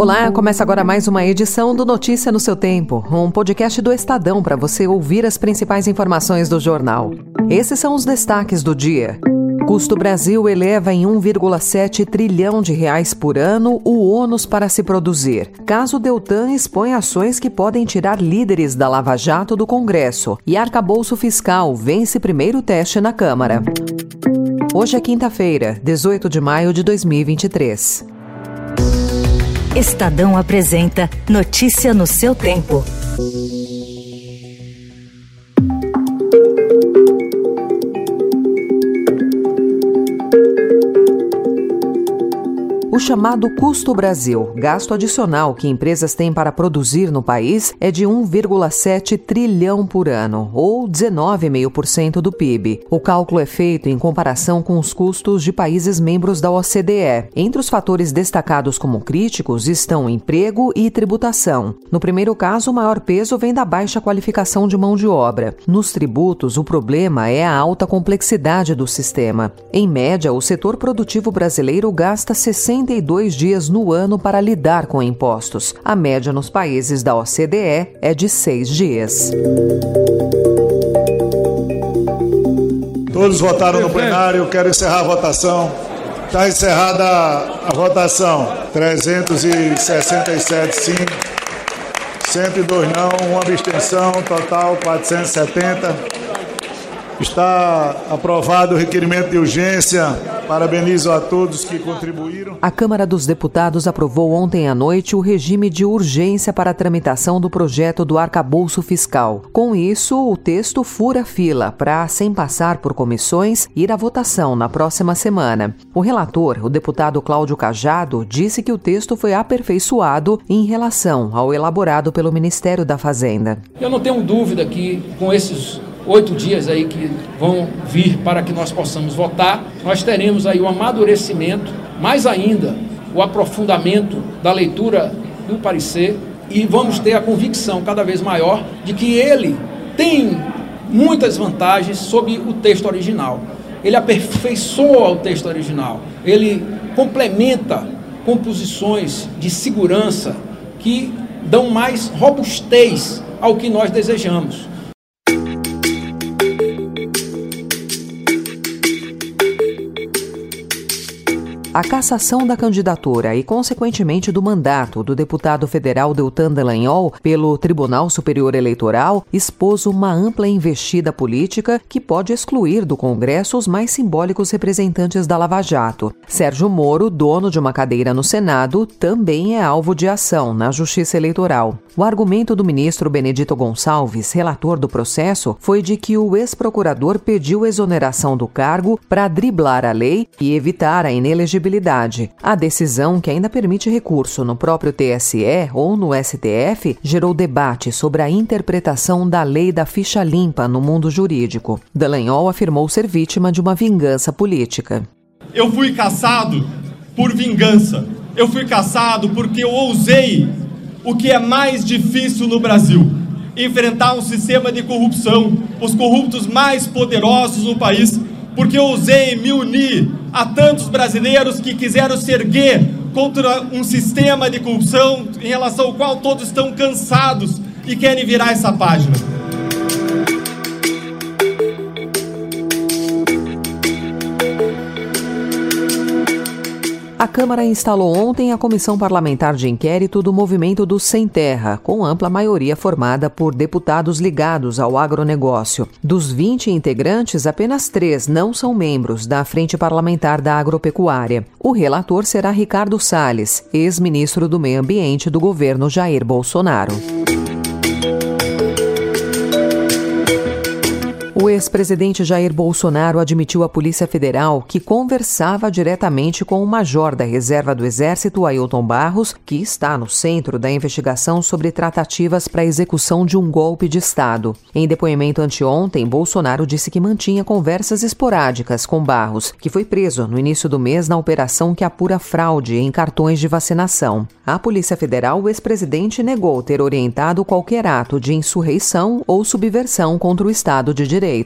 Olá, começa agora mais uma edição do Notícia no seu Tempo, um podcast do Estadão para você ouvir as principais informações do jornal. Esses são os destaques do dia. Custo Brasil eleva em 1,7 trilhão de reais por ano o ônus para se produzir. Caso Deltan expõe ações que podem tirar líderes da Lava Jato do Congresso. E arcabouço fiscal vence primeiro teste na Câmara. Hoje é quinta-feira, 18 de maio de 2023. Estadão apresenta Notícia no seu tempo. O chamado custo Brasil, gasto adicional que empresas têm para produzir no país, é de 1,7 trilhão por ano, ou 19,5% do PIB. O cálculo é feito em comparação com os custos de países membros da OCDE. Entre os fatores destacados como críticos estão emprego e tributação. No primeiro caso, o maior peso vem da baixa qualificação de mão de obra. Nos tributos, o problema é a alta complexidade do sistema. Em média, o setor produtivo brasileiro gasta 60 62 dias no ano para lidar com impostos. A média nos países da OCDE é de seis dias. Todos votaram no plenário, quero encerrar a votação. Está encerrada a votação. 367 sim, 102 não, uma abstenção, total 470. Está aprovado o requerimento de urgência Parabenizo a todos que contribuíram. A Câmara dos Deputados aprovou ontem à noite o regime de urgência para a tramitação do projeto do arcabouço fiscal. Com isso, o texto fura fila para, sem passar por comissões, ir à votação na próxima semana. O relator, o deputado Cláudio Cajado, disse que o texto foi aperfeiçoado em relação ao elaborado pelo Ministério da Fazenda. Eu não tenho dúvida que com esses oito dias aí que vão vir para que nós possamos votar, nós teremos aí o amadurecimento, mais ainda o aprofundamento da leitura do parecer e vamos ter a convicção cada vez maior de que ele tem muitas vantagens sobre o texto original. Ele aperfeiçoa o texto original, ele complementa composições de segurança que dão mais robustez ao que nós desejamos. A cassação da candidatura e, consequentemente, do mandato do deputado federal Deltan Dallagnol pelo Tribunal Superior Eleitoral expôs uma ampla investida política que pode excluir do Congresso os mais simbólicos representantes da Lava Jato. Sérgio Moro, dono de uma cadeira no Senado, também é alvo de ação na Justiça Eleitoral. O argumento do ministro Benedito Gonçalves, relator do processo, foi de que o ex-procurador pediu exoneração do cargo para driblar a lei e evitar a inelegibilidade a decisão, que ainda permite recurso no próprio TSE ou no STF, gerou debate sobre a interpretação da lei da ficha limpa no mundo jurídico. Dallagnol afirmou ser vítima de uma vingança política. Eu fui caçado por vingança. Eu fui caçado porque eu ousei o que é mais difícil no Brasil: enfrentar um sistema de corrupção, os corruptos mais poderosos no país porque ousei me unir a tantos brasileiros que quiseram se erguer contra um sistema de corrupção em relação ao qual todos estão cansados e querem virar essa página. A Câmara instalou ontem a Comissão Parlamentar de Inquérito do Movimento do Sem Terra, com ampla maioria formada por deputados ligados ao agronegócio. Dos 20 integrantes, apenas três não são membros da Frente Parlamentar da Agropecuária. O relator será Ricardo Salles, ex-ministro do Meio Ambiente do governo Jair Bolsonaro. Ex-presidente Jair Bolsonaro admitiu à Polícia Federal que conversava diretamente com o major da reserva do Exército, Ailton Barros, que está no centro da investigação sobre tratativas para a execução de um golpe de Estado. Em depoimento anteontem, Bolsonaro disse que mantinha conversas esporádicas com Barros, que foi preso no início do mês na operação que apura fraude em cartões de vacinação. A Polícia Federal, o ex-presidente negou ter orientado qualquer ato de insurreição ou subversão contra o Estado de Direito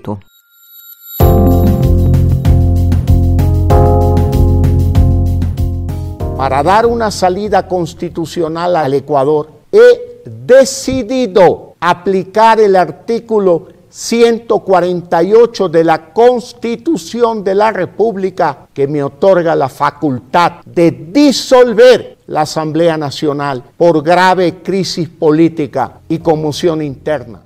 para dar una salida constitucional al Ecuador, he decidido aplicar el artículo 148 de la Constitución de la República que me otorga la facultad de disolver la Asamblea Nacional por grave crisis política y conmoción interna.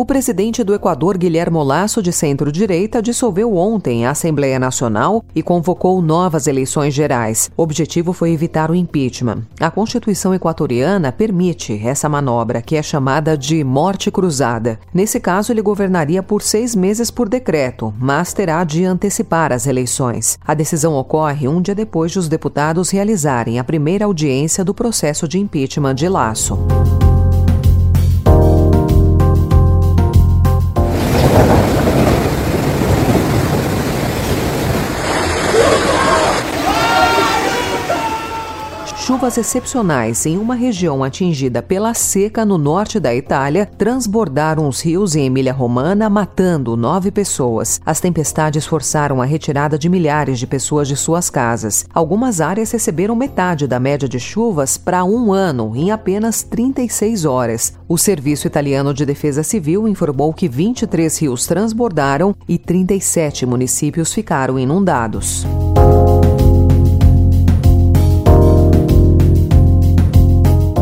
O presidente do Equador, Guilherme Lasso, de centro-direita, dissolveu ontem a Assembleia Nacional e convocou novas eleições gerais. O objetivo foi evitar o impeachment. A Constituição equatoriana permite essa manobra, que é chamada de morte cruzada. Nesse caso, ele governaria por seis meses por decreto, mas terá de antecipar as eleições. A decisão ocorre um dia depois de os deputados realizarem a primeira audiência do processo de impeachment de Lasso. Chuvas excepcionais em uma região atingida pela seca no norte da Itália transbordaram os rios em Emília-Romana, matando nove pessoas. As tempestades forçaram a retirada de milhares de pessoas de suas casas. Algumas áreas receberam metade da média de chuvas para um ano, em apenas 36 horas. O Serviço Italiano de Defesa Civil informou que 23 rios transbordaram e 37 municípios ficaram inundados.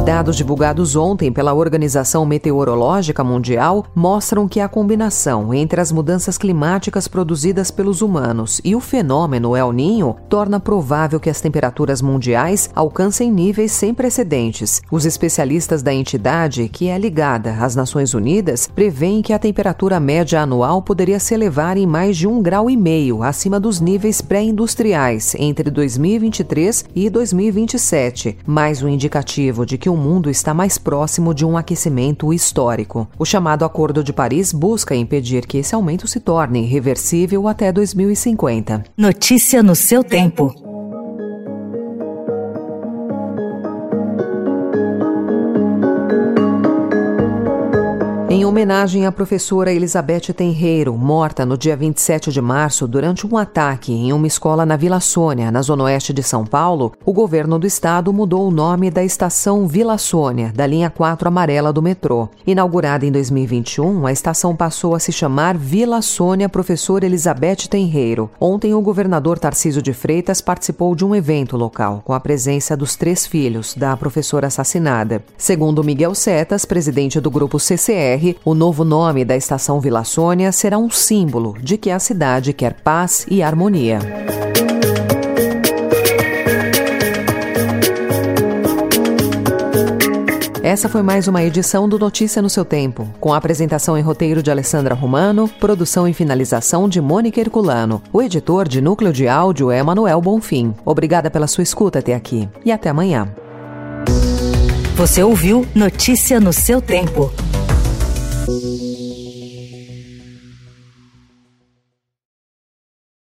Dados divulgados ontem pela Organização Meteorológica Mundial mostram que a combinação entre as mudanças climáticas produzidas pelos humanos e o fenômeno El Ninho torna provável que as temperaturas mundiais alcancem níveis sem precedentes. Os especialistas da entidade, que é ligada às Nações Unidas, preveem que a temperatura média anual poderia se elevar em mais de um grau e meio acima dos níveis pré-industriais entre 2023 e 2027, mais um indicativo de que o mundo está mais próximo de um aquecimento histórico. O chamado Acordo de Paris busca impedir que esse aumento se torne irreversível até 2050. Notícia no seu tempo. Homenagem à professora Elizabeth Tenreiro, morta no dia 27 de março durante um ataque em uma escola na Vila Sônia, na zona oeste de São Paulo, o governo do estado mudou o nome da estação Vila Sônia, da linha 4 amarela do metrô. Inaugurada em 2021, a estação passou a se chamar Vila Sônia Professora Elizabeth Tenreiro. Ontem, o governador Tarcísio de Freitas participou de um evento local, com a presença dos três filhos da professora assassinada. Segundo Miguel Setas, presidente do grupo CCR, o novo nome da estação Vila Sônia será um símbolo de que a cidade quer paz e harmonia. Essa foi mais uma edição do Notícia no seu Tempo, com a apresentação em roteiro de Alessandra Romano, produção e finalização de Mônica Herculano. O editor de núcleo de áudio é Manuel Bonfim. Obrigada pela sua escuta até aqui e até amanhã. Você ouviu Notícia no seu Tempo. Thank you.